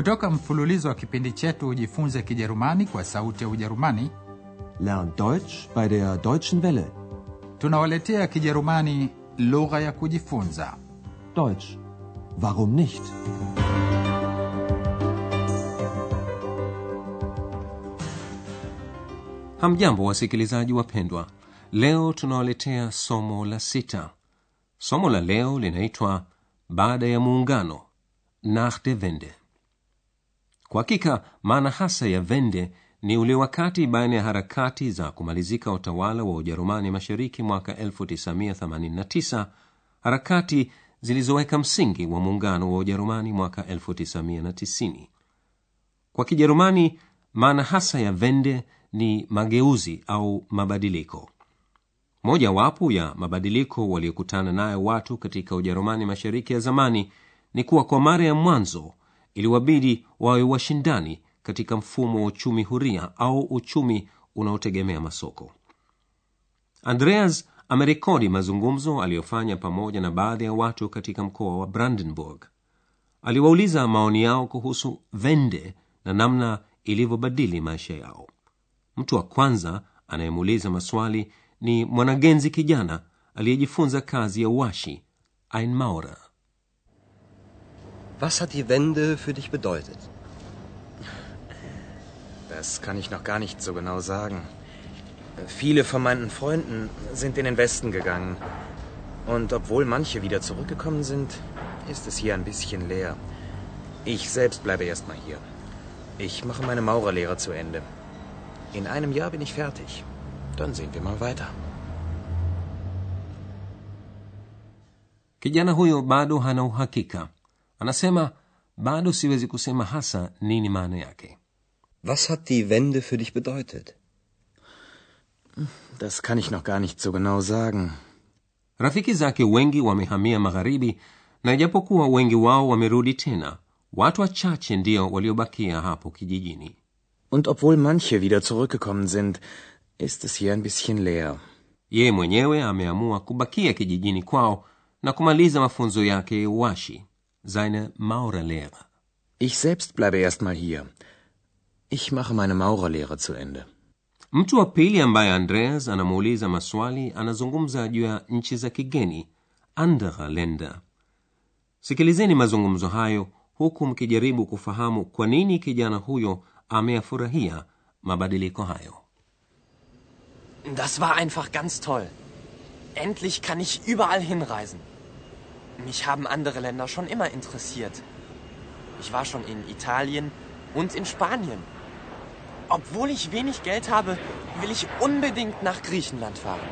kutoka mfululizo wa kipindi chetu ujifunze kijerumani kwa sauti ya ujerumani Lern Deutsch bei der Deutschen Welle. tunawaletea kijerumani lugha ya kujifunza Deutsch. Warum nicht? Hamjambo wasikilizaji wapendwa, leo tunawaletea somo la sita. Somo la leo linaitwa baada ya muungano, nach der Wende. Kwa hakika maana hasa ya vende ni ule wakati baina ya harakati za kumalizika utawala wa Ujerumani Mashariki mwaka 1989, harakati zilizoweka msingi wa muungano wa Ujerumani mwaka 1990. Kwa Kijerumani maana hasa ya vende ni mageuzi au mabadiliko. Mojawapo ya mabadiliko waliokutana nayo watu katika Ujerumani Mashariki ya zamani ni kuwa kwa mara ya mwanzo iliwabidi wawe washindani katika mfumo wa uchumi huria au uchumi unaotegemea masoko. Andreas amerekodi mazungumzo aliyofanya pamoja na baadhi ya watu katika mkoa wa Brandenburg. Aliwauliza maoni yao kuhusu vende na namna ilivyobadili maisha yao. Mtu wa kwanza anayemuuliza maswali ni mwanagenzi kijana aliyejifunza kazi ya uwashi, ein Maurer. Was hat die Wende für dich bedeutet? Das kann ich noch gar nicht so genau sagen. Viele von meinen Freunden sind in den Westen gegangen. Und obwohl manche wieder zurückgekommen sind, ist es hier ein bisschen leer. Ich selbst bleibe erstmal hier. Ich mache meine Maurerlehre zu Ende. In einem Jahr bin ich fertig. Dann sehen wir mal weiter. Kijana huyo bado hana uhakika. Anasema bado siwezi kusema hasa nini maana yake. Was hat die Wende für dich bedeutet? Das kann ich noch gar nicht so genau sagen. Rafiki zake wengi wamehamia magharibi, na ijapokuwa wengi wao wamerudi tena, watu wachache ndio waliobakia hapo kijijini. Und obwohl manche wieder zurückgekommen sind, ist es hier ein bisschen leer. Yeye mwenyewe ameamua kubakia kijijini kwao na kumaliza mafunzo yake ya uwashi, seine Maurerlehre. Ich selbst bleibe erstmal hier. Ich mache meine Maurerlehre zu Ende. Mtu wa pili ambaye Andreas anamuuliza maswali anazungumza juu ya nchi za kigeni, andere Länder. Sikilizeni mazungumzo hayo huku mkijaribu kufahamu kwa nini kijana huyo ameyafurahia mabadiliko hayo. Das war einfach ganz toll. Endlich kann ich überall hinreisen. Mich haben andere Länder schon immer interessiert. Ich war schon in Italien und in Spanien. Obwohl ich wenig Geld habe, will ich unbedingt nach Griechenland fahren.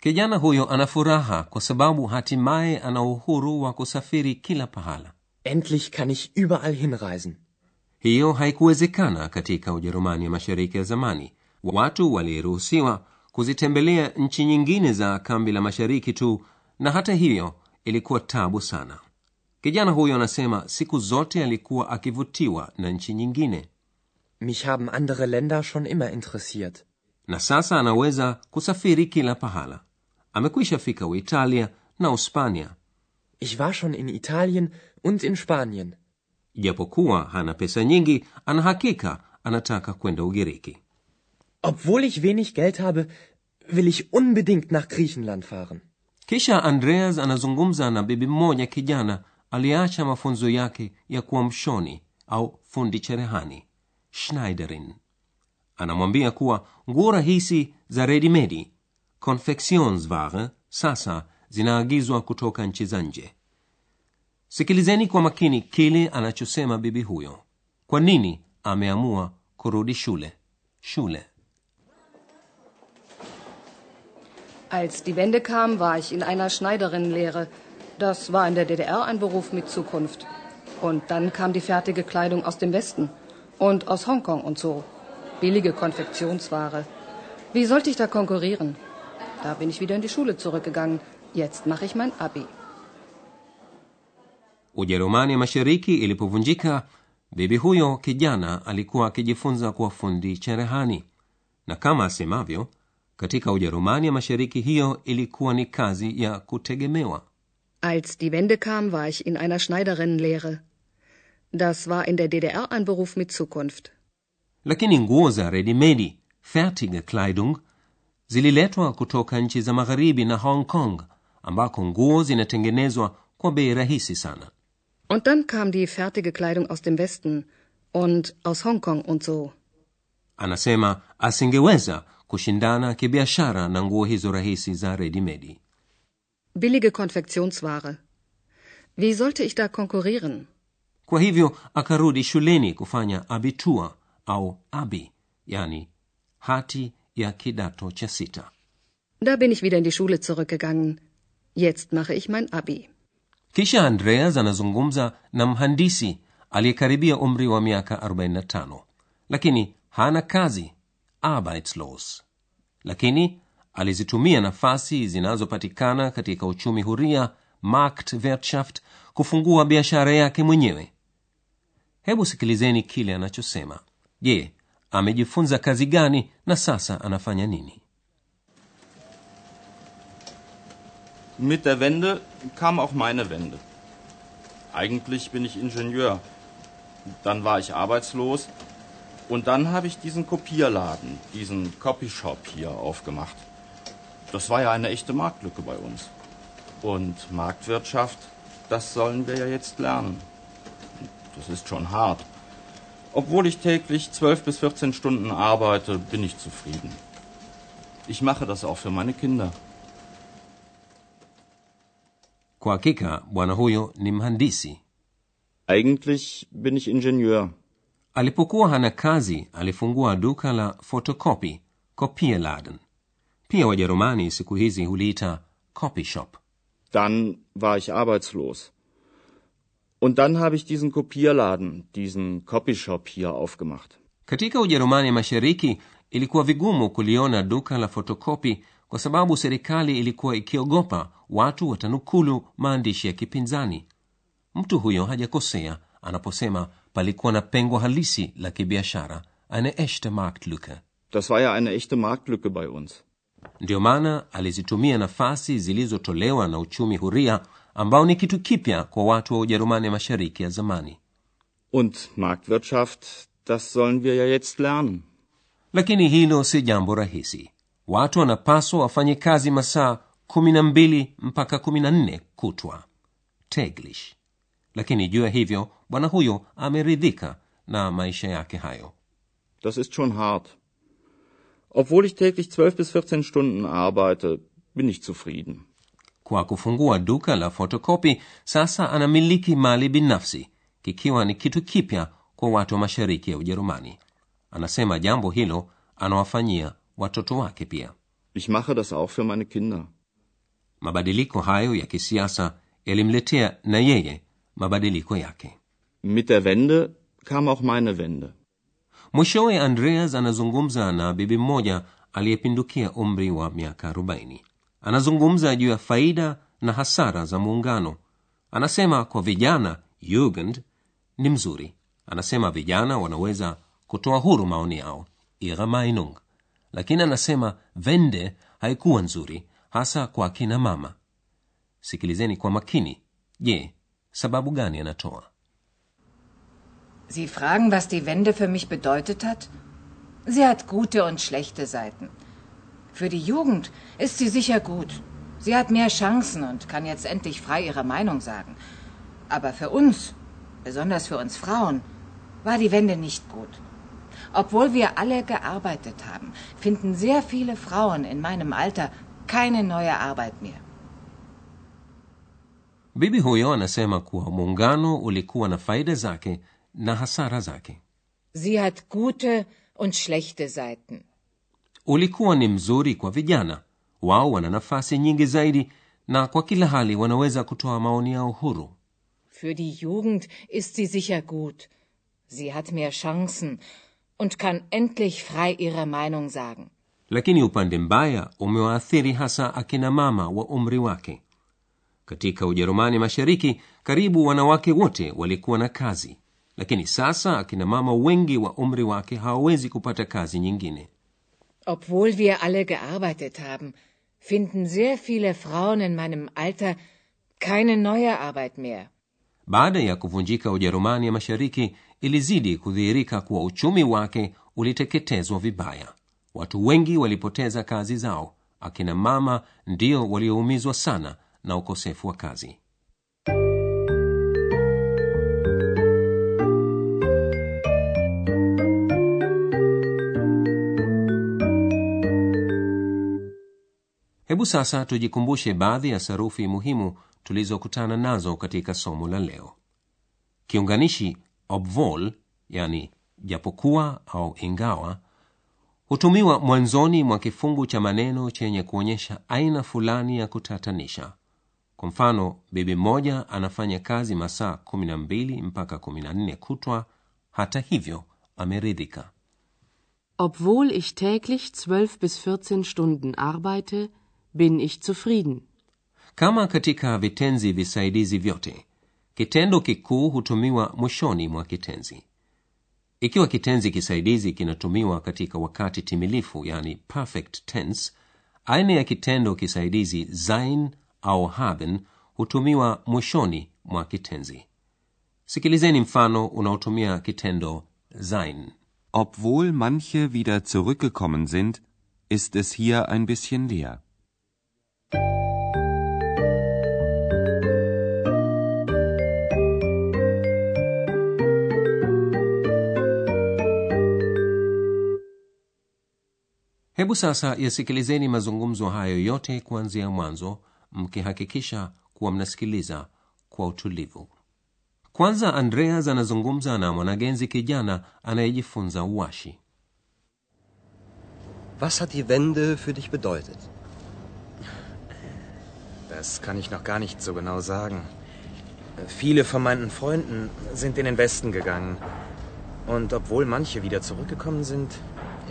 Kijana huyo ana furaha kwa sababu hatimaye ana uhuru wa kusafiri kila pahala. Endlich kann ich überall hinreisen. Hiyo haikuwezekana katika Ujerumani ya Mashariki ya zamani. Watu waliruhusiwa kuzitembelea nchi nyingine za kambi la mashariki tu, na hata hivyo ilikuwa tabu sana. Kijana huyo anasema siku zote alikuwa akivutiwa na nchi nyingine, Mich haben andere Länder schon immer interessiert. na sasa anaweza kusafiri kila pahala. Amekwisha fika Uitalia na Uspania, Ich war schon in Italien und in Spanien. ijapokuwa hana pesa nyingi, anahakika anataka kwenda Ugiriki. Obwohl ich wenig Geld habe, will ich unbedingt nach Griechenland fahren. Kisha Andreas anazungumza na bibi mmoja kijana aliyeacha mafunzo yake ya kuwa mshoni au fundi cherehani, Schneiderin. Anamwambia kuwa nguo rahisi za redimedi, confectionsware, sasa zinaagizwa kutoka nchi za nje. Sikilizeni kwa makini kile anachosema bibi huyo. Kwa nini ameamua kurudi shule? Shule. Als die Wende kam, war ich in einer Schneiderinnenlehre. Das war in der DDR ein Beruf mit Zukunft. Und dann kam die fertige Kleidung aus dem Westen und aus Hongkong und so. Billige Konfektionsware. Wie sollte ich da konkurrieren? Da bin ich wieder in die Schule zurückgegangen. Jetzt mache ich mein Abi. Ujerumani Mashariki ilipovunjika, bibi huyo kijana alikuwa akijifunza kuwa fundi cherehani, na kama asemavyo, katika Ujerumani ya Mashariki hiyo ilikuwa ni kazi ya kutegemewa. Als die Wende kam, war ich in einer Schneiderinnenlehre. Das war in der DDR ein Beruf mit Zukunft. lakini nguo za redimedi fertige kleidung zililetwa kutoka nchi za magharibi na hong kong ambako nguo zinatengenezwa kwa bei rahisi sana Und dann kam die fertige Kleidung aus dem Westen und aus Hongkong und so. anasema asingeweza kushindana kibiashara na nguo hizo rahisi za redimedi Billige Konfektionsware. Wie sollte ich da konkurrieren? kwa hivyo akarudi shuleni kufanya abitua au abi yani hati ya kidato cha sita Da bin ich wieder in die Schule zurückgegangen. Jetzt mache ich mein Abi. kisha andreas anazungumza na mhandisi aliyekaribia umri wa miaka 45 lakini hana kazi arbeitslos lakini alizitumia nafasi zinazopatikana katika uchumi huria marktwirtschaft kufungua biashara yake mwenyewe hebu sikilizeni kile anachosema je amejifunza kazi gani na sasa anafanya nini Mit der Wende kam auch meine Wende. Eigentlich bin ich Ingenieur. Dann war ich arbeitslos. Und dann habe ich diesen Kopierladen, diesen Copyshop hier aufgemacht. Das war ja eine echte Marktlücke bei uns. Und Marktwirtschaft, das sollen wir ja jetzt lernen. Das ist schon hart. Obwohl ich täglich 12 bis 14 Stunden arbeite, bin ich zufrieden. Ich mache das auch für meine Kinder. kwa hakika bwana huyo ni mhandisi Eigentlich bin ich Ingenieur. Alipokuwa hana kazi alifungua duka la fotokopi kopierladen pia wajerumani siku hizi huliita copy shop Dann war ich arbeitslos. Und dann habe ich diesen Kopierladen, diesen Copyshop hier aufgemacht. katika ujerumani mashariki ilikuwa vigumu kuliona duka la fotokopi kwa sababu serikali ilikuwa ikiogopa watu watanukulu maandishi ya kipinzani mtu huyo hajakosea anaposema palikuwa na pengo halisi la kibiashara eine echte marktlücke Das war ja eine echte Marktlücke bei uns. ndiyo maana alizitumia nafasi zilizotolewa na uchumi huria ambao ni kitu kipya kwa watu wa ujerumani mashariki ya zamani. Und Marktwirtschaft, das sollen wir ja jetzt lernen. lakini hilo si jambo rahisi. Watu wanapaswa wafanye kazi masaa kumi na mbili mpaka kumi na nne kutwa. Teglish lakini juu ya hivyo bwana huyo ameridhika na maisha yake hayo Das ist schon hart. Obwohl ich täglich 12 bis 14 Stunden arbeite, bin ich zufrieden. kwa kufungua duka la fotokopi sasa anamiliki mali binafsi kikiwa ni kitu kipya kwa watu wa mashariki ya ujerumani anasema jambo hilo anawafanyia watoto wake pia Ich mache das auch für meine Kinder. mabadiliko hayo ya kisiasa yalimletea na yeye mabadiliko yake. Mit der Wende kam auch meine Wende. mwishowe andreas anazungumza na bibi mmoja aliyepindukia umri wa miaka 40 anazungumza juu ya faida na hasara za muungano. Anasema kwa vijana jugend ni mzuri. Anasema vijana wanaweza kutoa huru maoni yao. Ihre meinung lakini anasema vende haikuwa nzuri hasa kwa akina mama. Sikilizeni kwa makini. Je sababu gani anatoa Sie fragen, was die Wende für mich bedeutet hat? Sie hat gute und schlechte Seiten. Für die Jugend ist sie sicher gut. Sie hat mehr Chancen und kann jetzt endlich frei ihre Meinung sagen. Aber für uns, besonders für uns Frauen, war die Wende nicht gut. Obwohl wir alle gearbeitet haben, finden sehr viele Frauen in meinem Alter keine neue Arbeit mehr. Bibi huyo anasema kuwa muungano ulikuwa na faida zake na hasara zake Sie hat gute und schlechte Seiten. ulikuwa ni mzuri kwa vijana wao wana nafasi nyingi zaidi na kwa kila hali wanaweza kutoa maoni yao huru Für die Jugend ist sie sicher gut. Sie hat mehr Chancen und kann endlich frei ihre Meinung sagen. lakini upande mbaya umewaathiri hasa akina mama wa umri wake katika ujerumani mashariki karibu wanawake wote walikuwa na kazi. Lakini sasa akina mama wengi wa umri wake hawawezi kupata kazi nyingine. Obwohl wir alle gearbeitet haben, finden sehr viele Frauen in meinem Alter keine neue Arbeit mehr. baada ya kuvunjika ujerumani ya mashariki ilizidi kudhihirika kuwa uchumi wake uliteketezwa vibaya. Watu wengi walipoteza kazi zao. Akina mama ndio walioumizwa sana na ukosefu wa kazi. Hebu sasa tujikumbushe baadhi ya sarufi muhimu tulizokutana nazo katika somo la leo. Kiunganishi obwohl yani japokuwa au ingawa hutumiwa mwanzoni mwa kifungu cha maneno chenye kuonyesha aina fulani ya kutatanisha kwa mfano bibi mmoja anafanya kazi masaa 12 mpaka 14 kutwa. Hata hivyo ameridhika. Obwohl ich täglich zwölf bis 14 Stunden arbeite, bin ich zufrieden. kama katika vitenzi visaidizi vyote kitendo kikuu hutumiwa mwishoni mwa kitenzi. Ikiwa kitenzi kisaidizi kinatumiwa katika wakati timilifu yani perfect tense aina ya kitendo kisaidizi sein au haben hutumiwa mwishoni mwa kitenzi sikilizeni mfano unaotumia kitendo sein Obwohl manche wieder zurückgekommen sind, ist es hier ein bisschen leer. hebu sasa yasikilizeni mazungumzo hayo yote kuanzia mwanzo mkihakikisha kuwa mnasikiliza kwa utulivu kwanza andreas anazungumza na mwanagenzi kijana anayejifunza uwashi Was hat die Wende für dich bedeutet? Das kann ich noch gar nicht so genau sagen. Viele von meinen Freunden sind in den Westen gegangen. Und obwohl manche wieder zurückgekommen sind,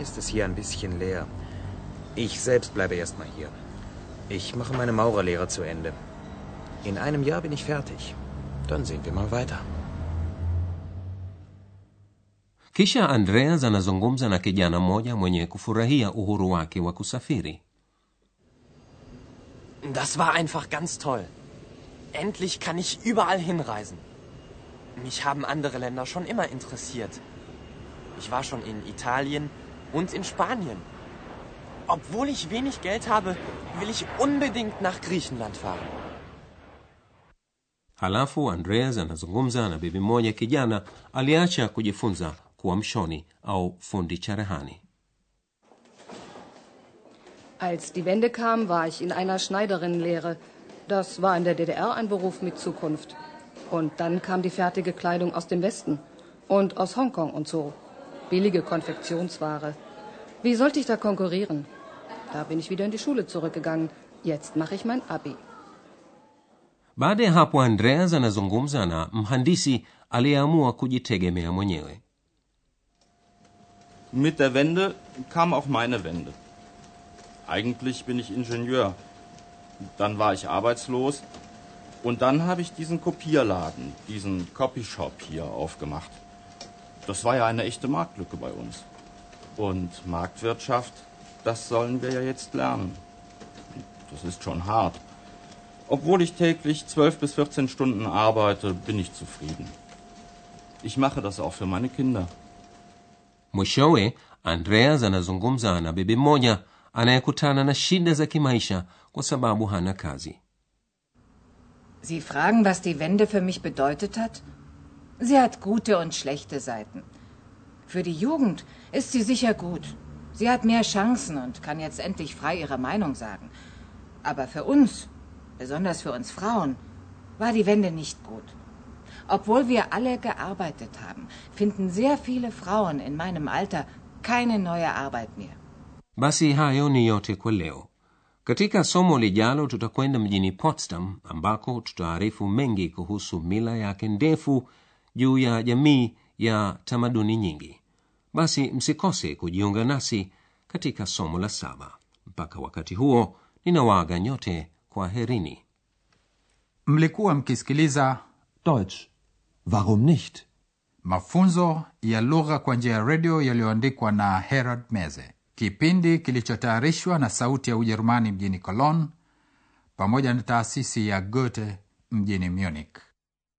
ist es hier ein bisschen leer. Ich selbst bleibe erstmal hier. Ich mache meine Maurerlehre zu Ende. In einem Jahr bin ich fertig. Dann sehen wir mal weiter. kisha andreas anazungumza na kijana mmoja mwenye kufurahia uhuru wake wa kusafiri Das war einfach ganz toll. Endlich kann ich überall hinreisen. Mich haben andere Länder schon immer interessiert. Ich war schon in Italien und in Spanien. Obwohl ich wenig Geld habe, will ich unbedingt nach Griechenland fahren. halafu andreas anazungumza na bibi mmoja kijana aliacha kujifunza kuwa mshoni au fundi cherehani Als die Wende kam, war ich in einer Schneiderinnenlehre. Das war in der DDR ein Beruf mit Zukunft. Und dann kam die fertige Kleidung aus dem Westen und aus Hongkong und so. Billige Konfektionsware. Wie sollte ich da konkurrieren? Da bin ich wieder in die Schule zurückgegangen. Jetzt mache ich mein Abi. baada ya hapo andreas anazungumza na mhandisi aliyeamua kujitegemea mwenyewe Mit der Wende kam auch meine Wende. Eigentlich bin ich Ingenieur. Dann war ich arbeitslos. Und dann habe ich diesen Kopierladen, diesen Copyshop hier aufgemacht. Das war ja eine echte Marktlücke bei uns. Und Marktwirtschaft, das sollen wir ja jetzt lernen. Das ist schon hart. Obwohl ich täglich 12 bis 14 Stunden arbeite, bin ich zufrieden. Ich mache das auch für meine Kinder. mwishowe andreas anazungumza na bibi mmoja anayekutana na shida za kimaisha kwa sababu hana kazi Sie fragen, was die Wende für mich bedeutet hat? Sie hat gute und schlechte Seiten. Für die Jugend ist sie sicher gut. Sie hat mehr Chancen und kann jetzt endlich frei ihre Meinung sagen. Aber für uns, besonders für uns Frauen, war die Wende nicht gut. Obwohl wir alle gearbeitet haben, finden sehr viele Frauen in meinem Alter keine neue Arbeit mehr. basi hayo ni yote kwa leo katika somo lijalo tutakwenda mjini potsdam ambako tutaarifu mengi kuhusu mila yake ndefu juu ya jamii ya tamaduni nyingi basi msikose kujiunga nasi katika somo la saba mpaka wakati huo ninawaaga nyote kwa herini mlikuwa mkisikiliza Deutsch. Warum nicht? mafunzo ya lugha kwa njia ya redio yaliyoandikwa na herald meze kipindi kilichotayarishwa na sauti ya ujerumani mjini cologne pamoja na taasisi ya goethe mjini Munich.